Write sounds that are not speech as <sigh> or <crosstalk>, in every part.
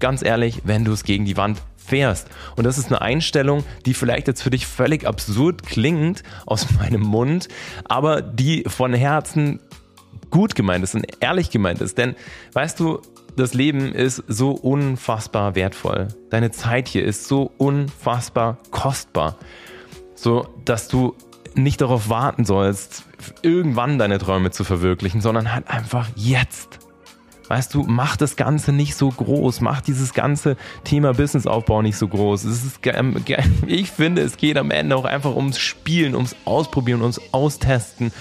Ganz ehrlich, wenn du es gegen die Wand fährst. Und das ist eine Einstellung, die vielleicht jetzt für dich völlig absurd klingt aus <laughs> meinem Mund, aber die von Herzen gut gemeint ist und ehrlich gemeint ist. Denn weißt du, das Leben ist so unfassbar wertvoll. Deine Zeit hier ist so unfassbar kostbar. So, dass du nicht darauf warten sollst, irgendwann deine Träume zu verwirklichen, sondern halt einfach jetzt. Weißt du, mach das Ganze nicht so groß, mach dieses ganze Thema Businessaufbau nicht so groß. Es ist, <laughs> ich finde, es geht am Ende auch einfach ums Spielen, ums Ausprobieren, ums Austesten.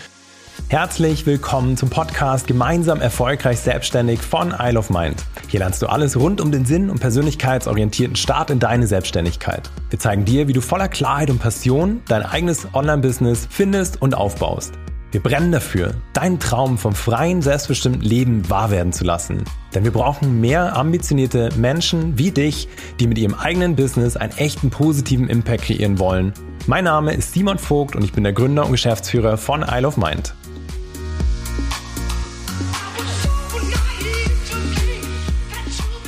Herzlich willkommen zum Podcast Gemeinsam erfolgreich selbstständig von Isle of Mind. Hier lernst du alles rund um den Sinn und persönlichkeitsorientierten Start in deine Selbstständigkeit. Wir zeigen dir, wie du voller Klarheit und Passion dein eigenes Online-Business findest und aufbaust. Wir brennen dafür, deinen Traum vom freien, selbstbestimmten Leben wahr werden zu lassen. Denn wir brauchen mehr ambitionierte Menschen wie dich, die mit ihrem eigenen Business einen echten positiven Impact kreieren wollen. Mein Name ist Simon Vogt und ich bin der Gründer und Geschäftsführer von Isle of Mind.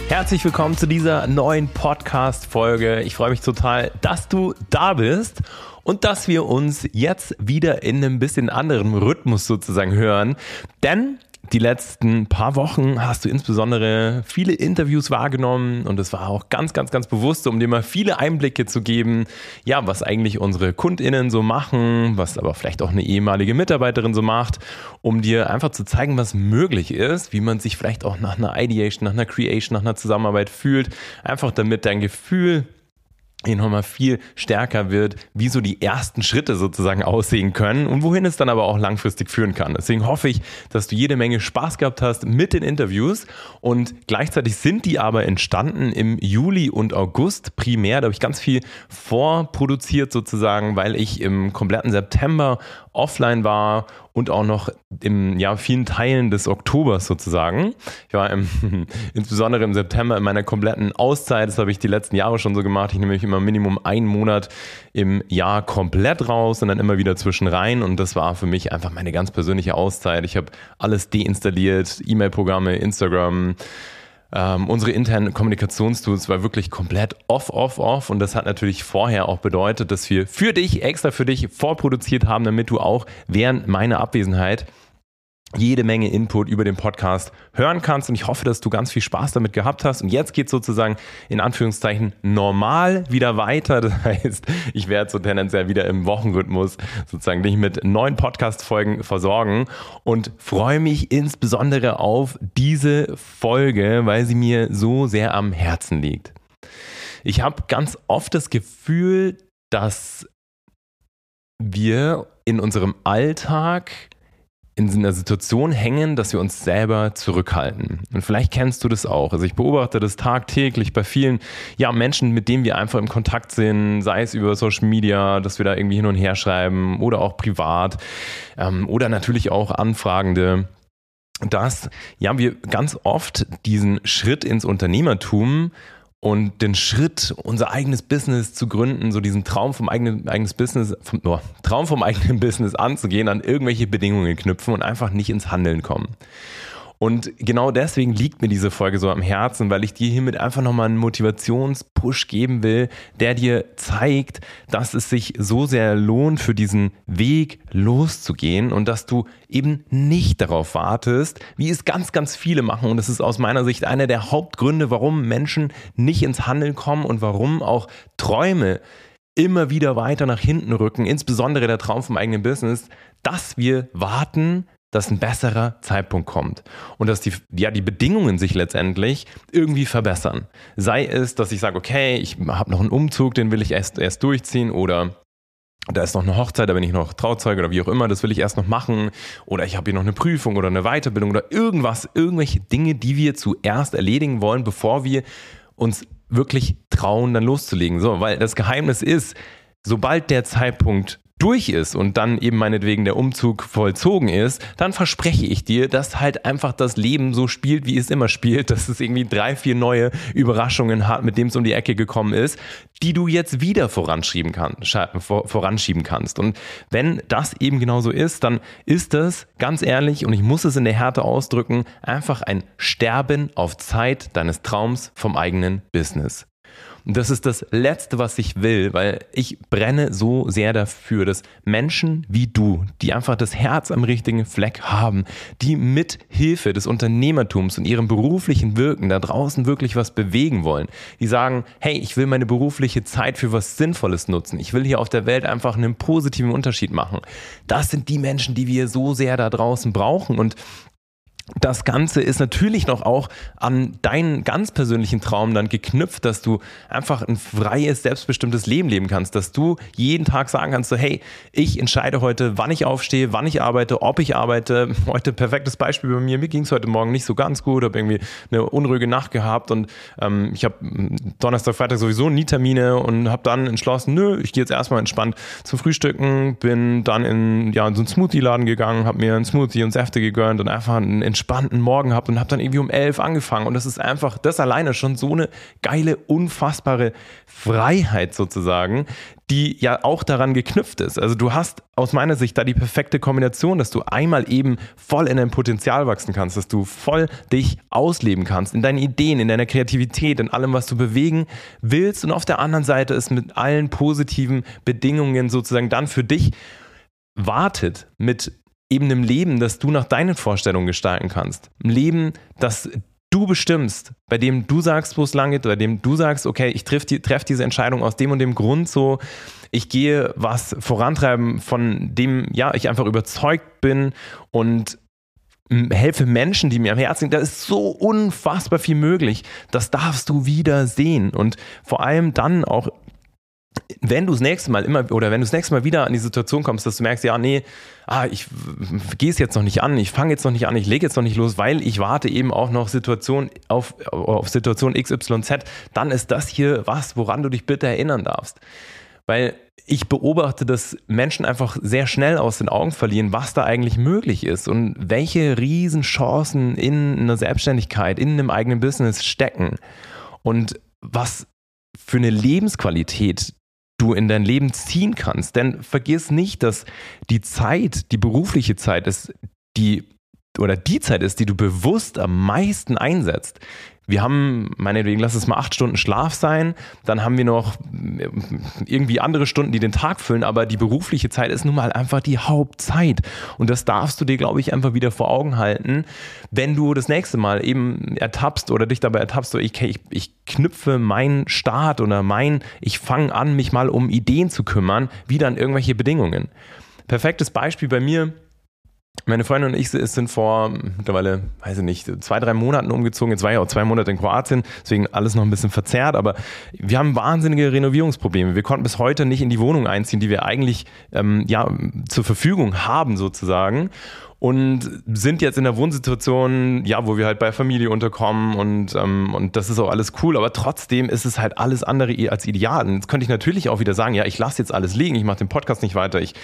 Herzlich willkommen zu dieser neuen Podcast-Folge. Ich freue mich total, dass du da bist und dass wir uns jetzt wieder in einem bisschen anderen Rhythmus sozusagen hören. Denn die letzten paar Wochen hast du insbesondere viele Interviews wahrgenommen und es war auch ganz, ganz, ganz bewusst, um dir mal viele Einblicke zu geben, ja, was eigentlich unsere KundInnen so machen, was aber vielleicht auch eine ehemalige Mitarbeiterin so macht, um dir einfach zu zeigen, was möglich ist, wie man sich vielleicht auch nach einer Ideation, nach einer Creation, nach einer Zusammenarbeit fühlt, einfach damit dein Gefühl hier nochmal viel stärker wird, wie so die ersten Schritte sozusagen aussehen können und wohin es dann aber auch langfristig führen kann. Deswegen hoffe ich, dass du jede Menge Spaß gehabt hast mit den Interviews und gleichzeitig sind die aber entstanden im Juli und August primär. Da habe ich ganz viel vorproduziert sozusagen, weil ich im kompletten September offline war und auch noch in ja, vielen Teilen des Oktobers sozusagen. Ich war im, <laughs> insbesondere im September in meiner kompletten Auszeit. Das habe ich die letzten Jahre schon so gemacht. Ich nehme mich immer Minimum einen Monat im Jahr komplett raus und dann immer wieder zwischen rein. Und das war für mich einfach meine ganz persönliche Auszeit. Ich habe alles deinstalliert, E-Mail-Programme, Instagram, ähm, unsere internen Kommunikationstools war wirklich komplett off, off, off. Und das hat natürlich vorher auch bedeutet, dass wir für dich, extra für dich vorproduziert haben, damit du auch während meiner Abwesenheit jede Menge Input über den Podcast hören kannst. Und ich hoffe, dass du ganz viel Spaß damit gehabt hast. Und jetzt geht sozusagen in Anführungszeichen normal wieder weiter. Das <laughs> heißt, ich werde so tendenziell wieder im Wochenrhythmus sozusagen dich mit neuen Podcast-Folgen versorgen und freue mich insbesondere auf diese Folge, weil sie mir so sehr am Herzen liegt. Ich habe ganz oft das Gefühl, dass wir in unserem Alltag in einer Situation hängen, dass wir uns selber zurückhalten. Und vielleicht kennst du das auch. Also ich beobachte das tagtäglich bei vielen ja, Menschen, mit denen wir einfach im Kontakt sind, sei es über Social Media, dass wir da irgendwie hin und her schreiben oder auch privat ähm, oder natürlich auch Anfragende dass ja wir ganz oft diesen Schritt ins Unternehmertum und den Schritt, unser eigenes Business zu gründen, so diesen Traum vom eigenen eigenes Business, vom, oh, Traum vom eigenen <laughs> Business anzugehen, an irgendwelche Bedingungen knüpfen und einfach nicht ins Handeln kommen. Und genau deswegen liegt mir diese Folge so am Herzen, weil ich dir hiermit einfach nochmal einen Motivationspush geben will, der dir zeigt, dass es sich so sehr lohnt, für diesen Weg loszugehen und dass du eben nicht darauf wartest, wie es ganz, ganz viele machen. Und das ist aus meiner Sicht einer der Hauptgründe, warum Menschen nicht ins Handeln kommen und warum auch Träume immer wieder weiter nach hinten rücken, insbesondere der Traum vom eigenen Business, dass wir warten, dass ein besserer Zeitpunkt kommt und dass die, ja, die Bedingungen sich letztendlich irgendwie verbessern. Sei es, dass ich sage, okay, ich habe noch einen Umzug, den will ich erst, erst durchziehen oder da ist noch eine Hochzeit, da bin ich noch Trauzeuge oder wie auch immer, das will ich erst noch machen oder ich habe hier noch eine Prüfung oder eine Weiterbildung oder irgendwas, irgendwelche Dinge, die wir zuerst erledigen wollen, bevor wir uns wirklich trauen, dann loszulegen. So, weil das Geheimnis ist, sobald der Zeitpunkt durch ist und dann eben meinetwegen der Umzug vollzogen ist, dann verspreche ich dir, dass halt einfach das Leben so spielt, wie es immer spielt, dass es irgendwie drei, vier neue Überraschungen hat, mit dem es um die Ecke gekommen ist, die du jetzt wieder voranschieben, kann, voranschieben kannst. Und wenn das eben genauso ist, dann ist das, ganz ehrlich, und ich muss es in der Härte ausdrücken, einfach ein Sterben auf Zeit deines Traums vom eigenen Business. Das ist das Letzte, was ich will, weil ich brenne so sehr dafür, dass Menschen wie du, die einfach das Herz am richtigen Fleck haben, die mit Hilfe des Unternehmertums und ihrem beruflichen Wirken da draußen wirklich was bewegen wollen, die sagen, hey, ich will meine berufliche Zeit für was Sinnvolles nutzen. Ich will hier auf der Welt einfach einen positiven Unterschied machen. Das sind die Menschen, die wir so sehr da draußen brauchen. Und das Ganze ist natürlich noch auch an deinen ganz persönlichen Traum dann geknüpft, dass du einfach ein freies, selbstbestimmtes Leben leben kannst, dass du jeden Tag sagen kannst, so, hey, ich entscheide heute, wann ich aufstehe, wann ich arbeite, ob ich arbeite. <laughs> Heute perfektes Beispiel bei mir, mir ging es heute Morgen nicht so ganz gut, habe irgendwie eine unruhige Nacht gehabt und ähm, ich habe Donnerstag, Freitag sowieso nie Termine und habe dann entschlossen, nö, ich gehe jetzt erstmal entspannt zum Frühstücken, bin dann in, ja, in so einen Smoothie-Laden gegangen, habe mir einen Smoothie und Säfte gegönnt und einfach einen entspannten Morgen gehabt und habe dann irgendwie um elf angefangen. Und das ist einfach, das alleine schon so eine geile, unfassbare Freiheit sozusagen, die ja auch daran geknüpft ist. Also du hast aus meiner Sicht da die perfekte Kombination, dass du einmal eben voll in dein Potenzial wachsen kannst, dass du voll dich ausleben kannst, in deinen Ideen, in deiner Kreativität, in allem, was du bewegen willst. Und auf der anderen Seite ist mit allen positiven Bedingungen sozusagen dann für dich wartet mit eben einem Leben, das du nach deinen Vorstellungen gestalten kannst. Ein Leben, das du bestimmst, bei dem du sagst, wo es lang geht, bei dem du sagst, okay, ich treffe die, treff diese Entscheidung aus dem und dem Grund so, ich gehe was vorantreiben, von dem ja ich einfach überzeugt bin und helfe Menschen, die mir am Herzen sind. Da ist so unfassbar viel möglich. Das darfst du wieder sehen und vor allem dann auch wenn du das nächste Mal immer oder wenn du das nächste Mal wieder an die Situation kommst, dass du merkst, ja, nee, ah, ich gehe es jetzt noch nicht an, ich fange jetzt noch nicht an, ich lege jetzt noch nicht los, weil ich warte eben auch noch Situation auf, auf Situation XYZ, dann ist das hier was, woran du dich bitte erinnern darfst. Weil ich beobachte, dass Menschen einfach sehr schnell aus den Augen verlieren, was da eigentlich möglich ist und welche Riesenchancen in einer Selbstständigkeit, in einem eigenen Business stecken. Und was für eine Lebensqualität du in dein Leben ziehen kannst. Denn vergiss nicht, dass die Zeit, die berufliche Zeit ist, die oder die Zeit ist, die du bewusst am meisten einsetzt. Wir haben, meinetwegen, lass es mal acht Stunden Schlaf sein, dann haben wir noch äh, irgendwie andere Stunden, die den Tag füllen, aber die berufliche Zeit ist nun mal einfach die Hauptzeit. Und das darfst du dir, glaube ich, einfach wieder vor Augen halten, wenn du das nächste Mal eben ertappst oder dich dabei ertappst, so ich, ich, ich knüpfe meinen Start oder mein, ich fange an, mich mal um Ideen zu kümmern, wieder an irgendwelche Bedingungen. Perfektes Beispiel bei mir meine Freundin und ich sind vor mittlerweile, weiß ich nicht, zwei, drei Monaten umgezogen. Jetzt war ja auch zwei Monate in Kroatien, deswegen alles noch ein bisschen verzerrt, aber wir haben wahnsinnige Renovierungsprobleme. Wir konnten bis heute nicht in die Wohnung einziehen, die wir eigentlich ähm, ja, zur Verfügung haben sozusagen und sind jetzt in der Wohnsituation, ja, wo wir halt bei Familie unterkommen und, ähm, und das ist auch alles cool, aber trotzdem ist es halt alles andere als ideal. Und jetzt könnte ich natürlich auch wieder sagen, ja, ich lasse jetzt alles liegen, ich mache den Podcast nicht weiter, ich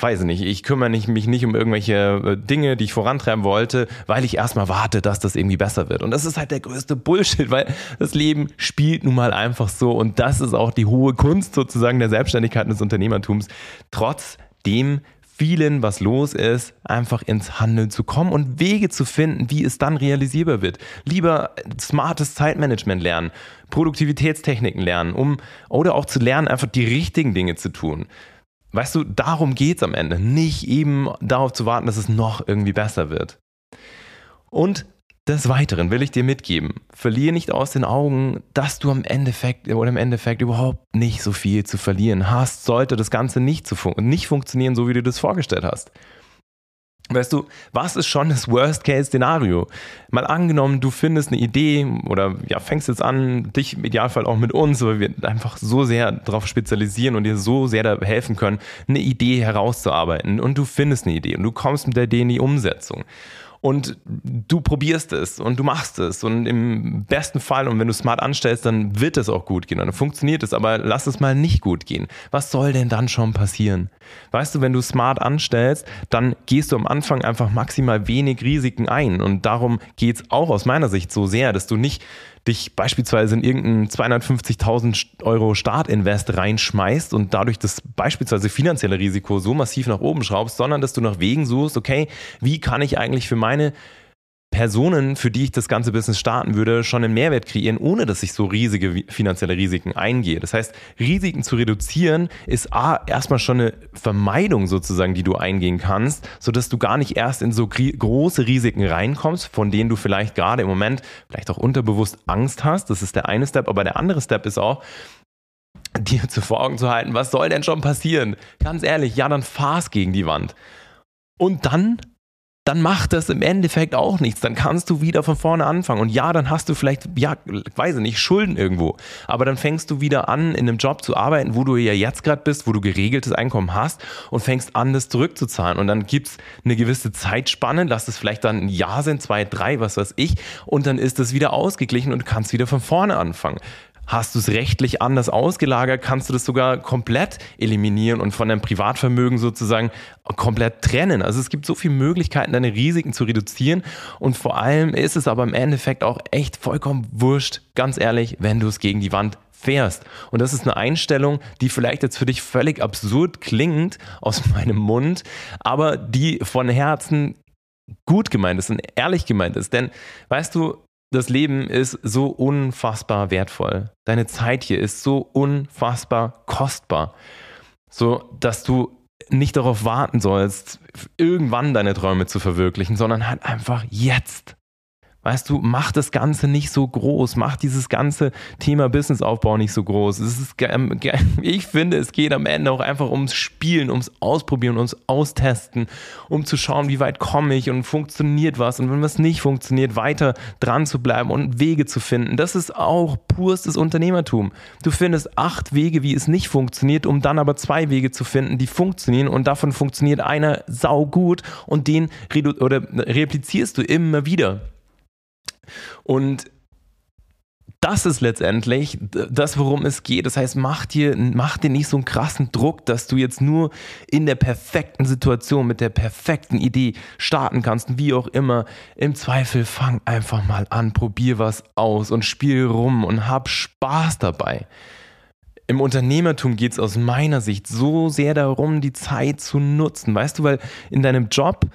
weiß nicht, ich kümmere mich nicht um irgendwelche äh, Dinge, die ich vorantreiben wollte, weil ich erstmal warte, dass das irgendwie besser wird. Und das ist halt der größte Bullshit, weil das Leben spielt nun mal einfach so und das ist auch die hohe Kunst sozusagen der Selbstständigkeit und des Unternehmertums. Trotzdem vielen, was los ist, einfach ins Handeln zu kommen und Wege zu finden, wie es dann realisierbar wird. Lieber smartes Zeitmanagement lernen, Produktivitätstechniken lernen, um oder auch zu lernen, einfach die richtigen Dinge zu tun. Weißt du, darum geht es am Ende. Nicht eben darauf zu warten, dass es noch irgendwie besser wird. Und des Weiteren will ich dir mitgeben, verliere nicht aus den Augen, dass du am Endeffekt oder im Endeffekt überhaupt nicht so viel zu verlieren hast, sollte das Ganze nicht, zu fun nicht funktionieren, so wie du das vorgestellt hast. Weißt du, was ist schon das Worst-Case-Szenario? Mal angenommen, du findest eine Idee oder ja, fängst jetzt an, dich im Idealfall auch mit uns, weil wir einfach so sehr darauf spezialisieren und dir so sehr da helfen können, eine Idee herauszuarbeiten und du findest eine Idee und du kommst mit der Idee in die Umsetzung. Und du probierst es und du machst es und im besten Fall und wenn du smart anstellst, dann wird es auch gut gehen und dann funktioniert es, aber lass es mal nicht gut gehen. Was soll denn dann schon passieren? Weißt du, wenn du smart anstellst, dann gehst du am Anfang einfach maximal wenig Risiken ein und darum geht es auch aus meiner Sicht so sehr, dass du nicht dich beispielsweise in irgendeinen 250.000 Euro Startinvest reinschmeißt und dadurch das beispielsweise finanzielle Risiko so massiv nach oben schraubst, sondern dass du nach Wegen suchst, okay, wie kann ich eigentlich für meine Personen, für die ich das ganze Business starten würde, schon einen Mehrwert kreieren, ohne dass ich so riesige finanzielle Risiken eingehe. Das heißt, Risiken zu reduzieren ist A, erstmal schon eine Vermeidung sozusagen, die du eingehen kannst, sodass du gar nicht erst in so große Risiken reinkommst, von denen du vielleicht gerade im Moment vielleicht auch unterbewusst Angst hast. Das ist der eine Step. Aber der andere Step ist auch, dir zu vor Augen zu halten, was soll denn schon passieren? Ganz ehrlich, ja, dann fahr's gegen die Wand. Und dann dann macht das im Endeffekt auch nichts. Dann kannst du wieder von vorne anfangen. Und ja, dann hast du vielleicht, ja, weiß ich nicht, Schulden irgendwo. Aber dann fängst du wieder an, in einem Job zu arbeiten, wo du ja jetzt gerade bist, wo du geregeltes Einkommen hast und fängst an, das zurückzuzahlen. Und dann gibt's eine gewisse Zeitspanne, lass es vielleicht dann ein Jahr sein, zwei, drei, was weiß ich. Und dann ist es wieder ausgeglichen und du kannst wieder von vorne anfangen. Hast du es rechtlich anders ausgelagert, kannst du das sogar komplett eliminieren und von deinem Privatvermögen sozusagen komplett trennen. Also es gibt so viele Möglichkeiten, deine Risiken zu reduzieren und vor allem ist es aber im Endeffekt auch echt vollkommen wurscht, ganz ehrlich, wenn du es gegen die Wand fährst. Und das ist eine Einstellung, die vielleicht jetzt für dich völlig absurd klingt aus <laughs> meinem Mund, aber die von Herzen gut gemeint ist und ehrlich gemeint ist. Denn weißt du, das Leben ist so unfassbar wertvoll. Deine Zeit hier ist so unfassbar kostbar. So, dass du nicht darauf warten sollst, irgendwann deine Träume zu verwirklichen, sondern halt einfach jetzt. Weißt du, mach das Ganze nicht so groß, mach dieses ganze Thema Businessaufbau nicht so groß. Es ist, <laughs> ich finde, es geht am Ende auch einfach ums Spielen, ums Ausprobieren, ums Austesten, um zu schauen, wie weit komme ich und funktioniert was und wenn was nicht funktioniert, weiter dran zu bleiben und Wege zu finden. Das ist auch purstes Unternehmertum. Du findest acht Wege, wie es nicht funktioniert, um dann aber zwei Wege zu finden, die funktionieren und davon funktioniert einer sau gut und den oder replizierst du immer wieder. Und das ist letztendlich das, worum es geht. Das heißt, mach dir, mach dir nicht so einen krassen Druck, dass du jetzt nur in der perfekten Situation mit der perfekten Idee starten kannst, wie auch immer. Im Zweifel fang einfach mal an, probier was aus und spiel rum und hab Spaß dabei. Im Unternehmertum geht es aus meiner Sicht so sehr darum, die Zeit zu nutzen. Weißt du, weil in deinem Job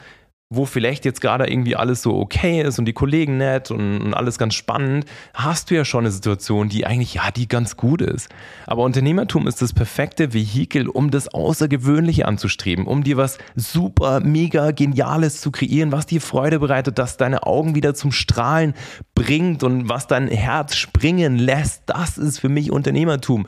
wo vielleicht jetzt gerade irgendwie alles so okay ist und die Kollegen nett und, und, alles ganz spannend, hast du ja schon eine Situation, die eigentlich, ja, die ganz gut ist. Aber Unternehmertum ist das perfekte Vehikel, um das Außergewöhnliche anzustreben, um dir was super, mega Geniales zu kreieren, was dir Freude bereitet, dass deine Augen wieder zum Strahlen bringt und was dein Herz springen lässt. Das ist für mich Unternehmertum.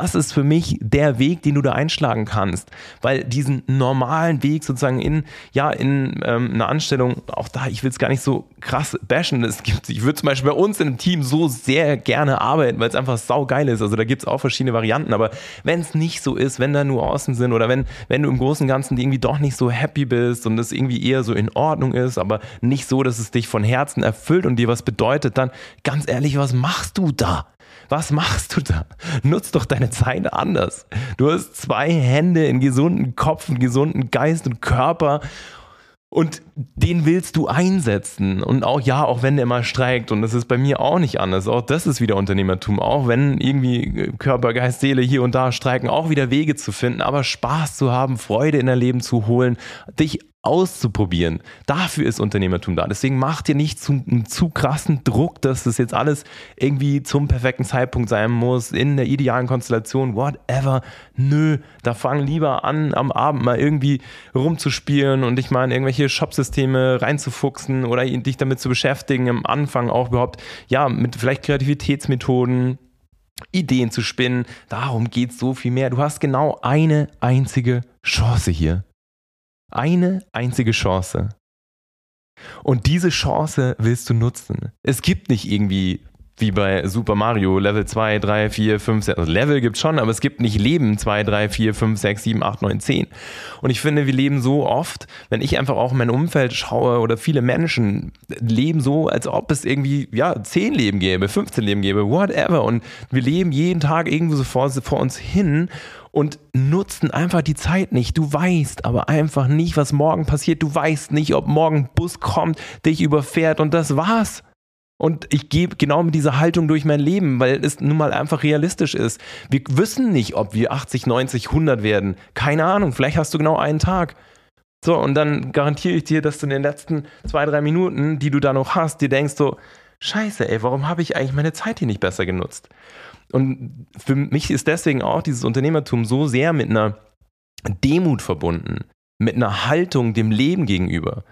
Das ist für mich der Weg, den du da einschlagen kannst, weil diesen normalen Weg sozusagen in, ja, in ähm, einer Anstellung, auch da, ich will es gar nicht so krass bashen. Es gibt, ich würde zum Beispiel bei uns einem Team so sehr gerne arbeiten, weil es einfach saugeil ist. Also da gibt es auch verschiedene Varianten, aber wenn es nicht so ist, wenn da Nuancen sind oder wenn, wenn du im Großen und Ganzen irgendwie doch nicht so happy bist und es irgendwie eher so in Ordnung ist, aber nicht so, dass es dich von Herzen erfüllt und dir was bedeutet, dann ganz ehrlich, was machst du da? Was machst du da? Nutz doch deine Zeit anders. Du hast zwei Hände, einen gesunden Kopf, einen gesunden Geist und Körper und den willst du einsetzen. Und auch, ja, auch wenn der mal streikt. Und das ist bei mir auch nicht anders. Auch das ist wieder Unternehmertum. Auch wenn irgendwie Körper, Geist, Seele hier und da streiken, auch wieder Wege zu finden, aber Spaß zu haben, Freude in dein Leben zu holen, dich auszuprobieren. Dafür ist Unternehmertum da. Deswegen mach dir nicht zu, einen zu krassen Druck, dass das jetzt alles irgendwie zum perfekten Zeitpunkt sein muss, in der idealen Konstellation, whatever. Nö, da fang lieber an, am Abend mal irgendwie rumzuspielen und dich mal in irgendwelche Shopsysteme reinzufuchsen oder dich damit zu beschäftigen, am Anfang auch überhaupt, ja, mit vielleicht Kreativitätsmethoden, Ideen zu spinnen. Darum geht es so viel mehr. Du hast genau eine einzige Chance hier. Eine einzige Chance. Und diese Chance willst du nutzen. Es gibt nicht irgendwie wie bei Super Mario, Level 2, 3, 4, 5, 6. Also Level gibt es schon, aber es gibt nicht Leben 2, 3, 4, 5, 6, 7, 8, 9, 10. Und ich finde, wir leben so oft, wenn ich einfach auch in mein Umfeld schaue oder viele Menschen leben so, als ob es irgendwie, ja, 10 Leben gäbe, 15 Leben gäbe, whatever. Und wir leben jeden Tag irgendwo so vor, vor uns hin und nutzen einfach die Zeit nicht. Du weißt aber einfach nicht, was morgen passiert. Du weißt nicht, ob morgen ein Bus kommt, dich überfährt und das war's. Und ich gehe genau mit dieser Haltung durch mein Leben, weil es nun mal einfach realistisch ist. Wir wissen nicht, ob wir 80, 90, 100 werden. Keine Ahnung, vielleicht hast du genau einen Tag. So, und dann garantiere ich dir, dass du in den letzten zwei, drei Minuten, die du da noch hast, dir denkst so, scheiße, ey, warum habe ich eigentlich meine Zeit hier nicht besser genutzt? Und für mich ist deswegen auch dieses Unternehmertum so sehr mit einer Demut verbunden, mit einer Haltung dem Leben gegenüber.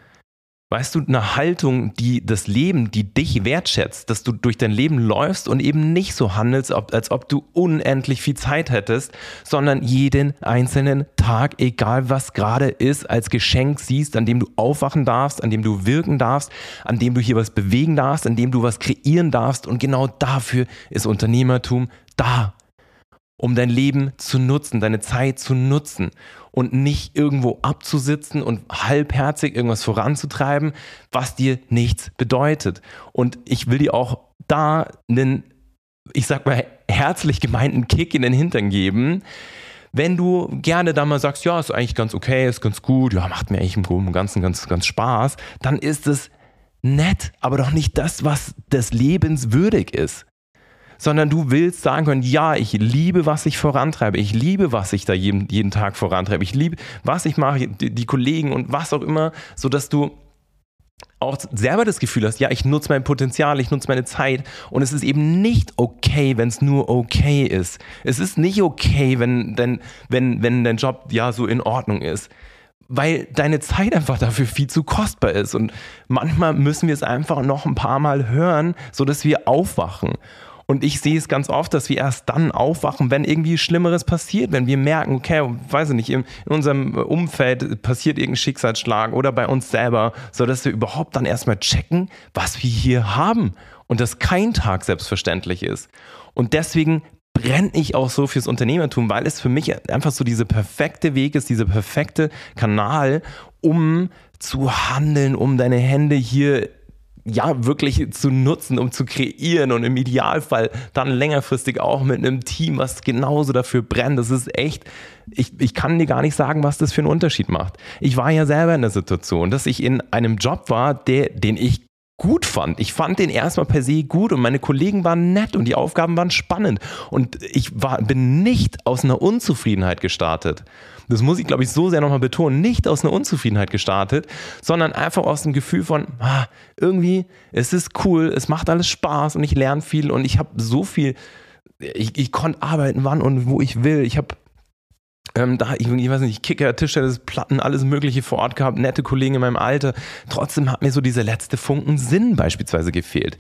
Weißt du, eine Haltung, die das Leben, die dich wertschätzt, dass du durch dein Leben läufst und eben nicht so handelst, als ob du unendlich viel Zeit hättest, sondern jeden einzelnen Tag, egal was gerade ist, als Geschenk siehst, an dem du aufwachen darfst, an dem du wirken darfst, an dem du hier was bewegen darfst, an dem du was kreieren darfst. Und genau dafür ist Unternehmertum da um dein Leben zu nutzen, deine Zeit zu nutzen und nicht irgendwo abzusitzen und halbherzig irgendwas voranzutreiben, was dir nichts bedeutet. Und ich will dir auch da einen, ich sag mal, herzlich gemeinten Kick in den Hintern geben. Wenn du gerne da mal sagst, ja, ist eigentlich ganz okay, ist ganz gut, ja, macht mir eigentlich im Ganzen ganz, ganz Spaß, dann ist es nett, aber doch nicht das, was des Lebens würdig ist sondern du willst sagen können, ja, ich liebe, was ich vorantreibe, ich liebe, was ich da jeden, jeden Tag vorantreibe, ich liebe, was ich mache, die, die Kollegen und was auch immer, sodass du auch selber das Gefühl hast, ja, ich nutze mein Potenzial, ich nutze meine Zeit und es ist eben nicht okay, wenn es nur okay ist. Es ist nicht okay, wenn, dein, wenn, wenn dein Job ja so in Ordnung ist weil deine Zeit einfach dafür viel zu kostbar ist. Und manchmal müssen wir es einfach noch ein paar Mal hören, sodass wir aufwachen. Und ich sehe es ganz oft, dass wir erst dann aufwachen, wenn irgendwie Schlimmeres passiert, wenn wir merken, okay, weiß ich nicht, in, unserem Umfeld passiert irgendein Schicksalsschlag oder bei uns selber, sodass wir überhaupt dann erstmal checken, was wir hier haben und dass kein Tag selbstverständlich ist. Und deswegen brenne ich auch so fürs Unternehmertum, weil es für mich einfach so dieser perfekte Weg ist, dieser perfekte Kanal, um zu handeln, um deine Hände hier ja, wirklich zu nutzen, um zu kreieren und im Idealfall dann längerfristig auch mit einem Team, was genauso dafür brennt. Das ist echt, ich, ich kann dir gar nicht sagen, was das für einen Unterschied macht. Ich war ja selber in der Situation, dass ich in einem Job war, der, den ich gut fand. Ich fand den erstmal per se gut und meine Kollegen waren nett und die Aufgaben waren spannend und ich war, bin nicht aus einer Unzufriedenheit gestartet. Das muss ich, glaube ich, so sehr nochmal betonen. Nicht aus einer Unzufriedenheit gestartet, sondern einfach aus dem Gefühl von, ah, irgendwie, es ist cool, es macht alles Spaß und ich lerne viel und ich habe so viel, ich, ich konnte arbeiten, wann und wo ich will. Ich habe ähm, da, ich, ich weiß nicht, Kicker, Tischtennis, Platten, alles Mögliche vor Ort gehabt, nette Kollegen in meinem Alter. Trotzdem hat mir so dieser letzte Funken Sinn beispielsweise gefehlt.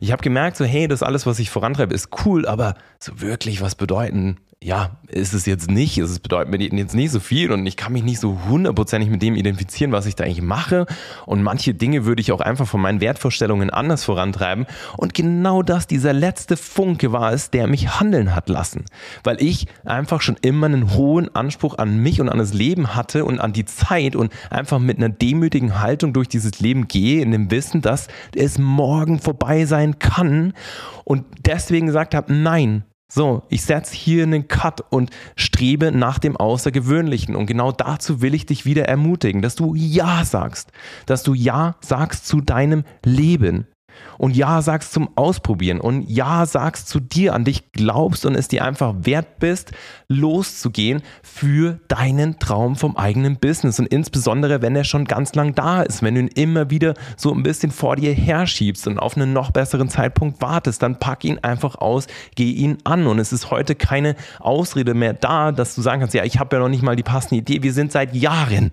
Ich habe gemerkt, so, hey, das alles, was ich vorantreibe, ist cool, aber so wirklich was bedeuten ja, ist es jetzt nicht. Es bedeutet mir jetzt nicht so viel und ich kann mich nicht so hundertprozentig mit dem identifizieren, was ich da eigentlich mache. Und manche Dinge würde ich auch einfach von meinen Wertvorstellungen anders vorantreiben. Und genau das, dieser letzte Funke war es, der mich handeln hat lassen. Weil ich einfach schon immer einen hohen Anspruch an mich und an das Leben hatte und an die Zeit und einfach mit einer demütigen Haltung durch dieses Leben gehe, in dem Wissen, dass es morgen vorbei sein kann. Und deswegen gesagt habe, nein, so, ich setze hier einen Cut und strebe nach dem Außergewöhnlichen. Und genau dazu will ich dich wieder ermutigen, dass du Ja sagst, dass du Ja sagst zu deinem Leben und Ja sagst zum Ausprobieren und Ja sagst zu dir, an dich glaubst und es dir einfach wert bist, loszugehen für deinen Traum vom eigenen Business. Und insbesondere, wenn er schon ganz lang da ist, wenn du ihn immer wieder so ein bisschen vor dir herschiebst und auf einen noch besseren Zeitpunkt wartest, dann pack ihn einfach aus, geh ihn an. Und es ist heute keine Ausrede mehr da, dass du sagen kannst, ja, ich habe ja noch nicht mal die passende Idee. Wir sind seit Jahren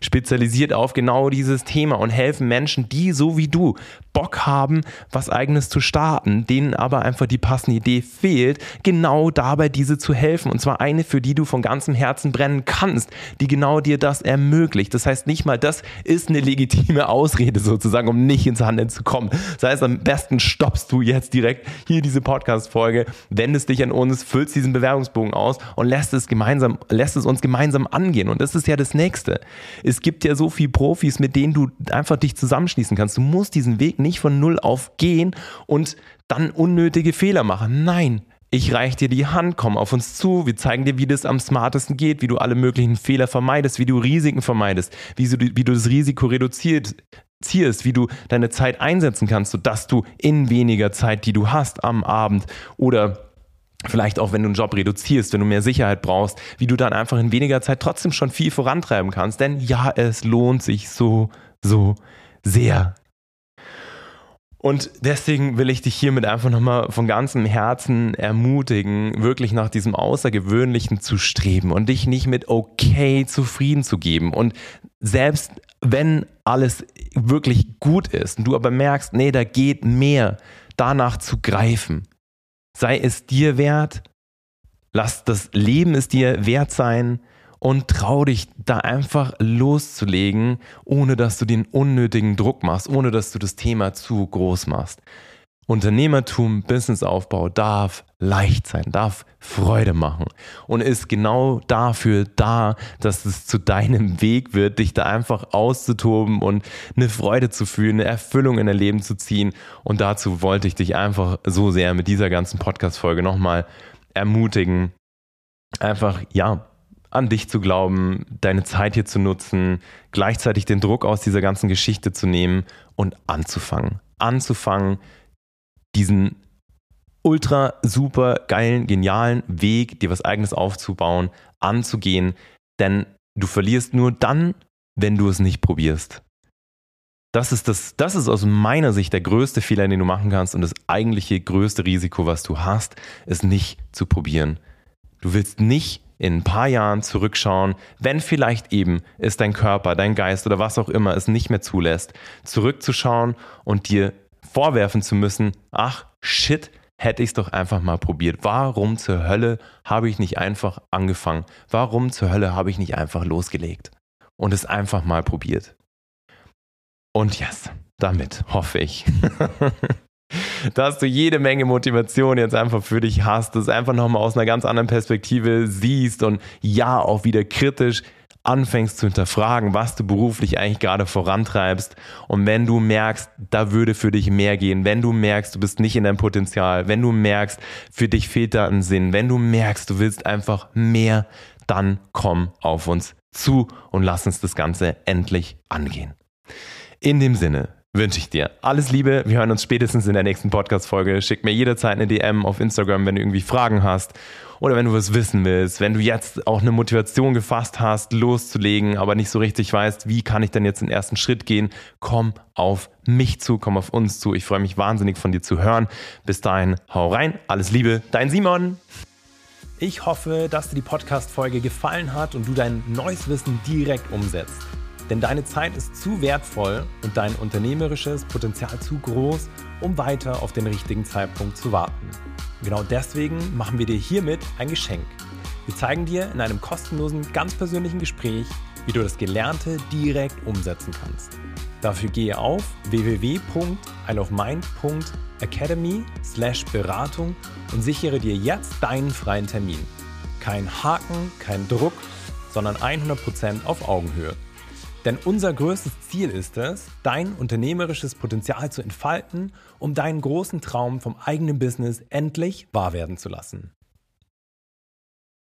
spezialisiert auf genau dieses Thema und helfen Menschen, die so wie du Bock haben, was eigenes zu starten, denen aber einfach die passende Idee fehlt, genau dabei diese zu helfen. Und zwar eine, für die du von ganzem Herzen brennen kannst, die genau dir das ermöglicht. Das heißt nicht mal, das ist eine legitime Ausrede sozusagen, um nicht ins Handeln zu kommen. Das heißt, am besten stoppst du jetzt direkt hier diese Podcast-Folge, wendest dich an uns, füllst diesen Bewerbungsbogen aus und lässt es gemeinsam, lässt es uns gemeinsam angehen. Und das ist ja das Nächste. Es gibt ja so viele Profis, mit denen du einfach dich zusammenschließen kannst. Du musst diesen Weg nicht von null auf gehen und dann unnötige Fehler machen. Nein, ich reich dir die Hand, komm auf uns zu, wir zeigen dir, wie das am smartesten geht, wie du alle möglichen Fehler vermeidest, wie du Risiken vermeidest, wie du, wie du das Risiko reduzierst, wie du deine Zeit einsetzen kannst, sodass du in weniger Zeit, die du hast am Abend oder vielleicht auch wenn du einen Job reduzierst, wenn du mehr Sicherheit brauchst, wie du dann einfach in weniger Zeit trotzdem schon viel vorantreiben kannst. Denn ja, es lohnt sich so, so sehr. Und deswegen will ich dich hiermit einfach nochmal von ganzem Herzen ermutigen, wirklich nach diesem Außergewöhnlichen zu streben und dich nicht mit okay zufrieden zu geben. Und selbst wenn alles wirklich gut ist und du aber merkst, nee, da geht mehr, danach zu greifen. Sei es dir wert, lass das Leben es dir wert sein, und trau dich da einfach loszulegen, ohne dass du den unnötigen Druck machst, ohne dass du das Thema zu groß machst. Unternehmertum, Businessaufbau darf leicht sein, darf Freude machen und ist genau dafür da, dass es zu deinem Weg wird, dich da einfach auszutoben und eine Freude zu fühlen, eine Erfüllung in dein Leben zu ziehen. Und dazu wollte ich dich einfach so sehr mit dieser ganzen Podcast-Folge nochmal ermutigen, einfach, ja, an dich zu glauben, deine Zeit hier zu nutzen, gleichzeitig den Druck aus dieser ganzen Geschichte zu nehmen und anzufangen. Anzufangen, diesen ultra super geilen, genialen Weg, dir was eigenes aufzubauen, anzugehen, denn du verlierst nur dann, wenn du es nicht probierst. Das ist, das, das ist aus meiner Sicht der größte Fehler, den du machen kannst und das eigentliche größte Risiko, was du hast, ist nicht zu probieren. Du willst nicht in ein paar Jahren zurückschauen, wenn vielleicht eben es dein Körper, dein Geist oder was auch immer es nicht mehr zulässt, zurückzuschauen und dir vorwerfen zu müssen, ach shit, hätte ich es doch einfach mal probiert. Warum zur Hölle habe ich nicht einfach angefangen? Warum zur Hölle habe ich nicht einfach losgelegt und es einfach mal probiert? Und yes, damit hoffe ich, <laughs> dass du jede Menge Motivation jetzt einfach für dich hast, das einfach nochmal aus einer ganz anderen Perspektive siehst und ja, auch wieder kritisch anfängst zu hinterfragen, was du beruflich eigentlich gerade vorantreibst und wenn du merkst, da würde für dich mehr gehen, wenn du merkst, du bist nicht in deinem Potenzial, wenn du merkst, für dich fehlt da ein Sinn, wenn du merkst, du willst einfach mehr, dann komm auf uns zu und lass uns das Ganze endlich angehen. In dem Sinne, wünsche ich dir. Alles Liebe, wir hören uns spätestens in der nächsten Podcast-Folge. Schick mir jederzeit eine DM auf Instagram, wenn du irgendwie Fragen hast oder wenn du was wissen willst, wenn du jetzt auch eine Motivation gefasst hast, loszulegen, aber nicht so richtig weißt, wie kann ich denn jetzt den ersten Schritt gehen, komm auf mich zu, komm auf uns zu. Ich freue mich wahnsinnig von dir zu hören. Bis dahin, hau rein, alles Liebe, dein Simon. Ich hoffe, dass dir die Podcast-Folge gefallen hat und du dein neues Wissen direkt umsetzt. Denn deine Zeit ist zu wertvoll und dein unternehmerisches Potenzial zu groß, um weiter auf den richtigen Zeitpunkt zu warten. Genau deswegen machen wir dir hiermit ein Geschenk. Wir zeigen dir in einem kostenlosen, ganz persönlichen Gespräch, wie du das Gelernte direkt umsetzen kannst. Dafür gehe auf www.isleofmind.academy slash Beratung und sichere dir jetzt deinen freien Termin. Kein Haken, kein Druck, sondern 100% auf Augenhöhe. Denn unser größtes Ziel ist es, dein unternehmerisches Potenzial zu entfalten, um deinen großen Traum vom eigenen Business endlich wahr werden zu lassen.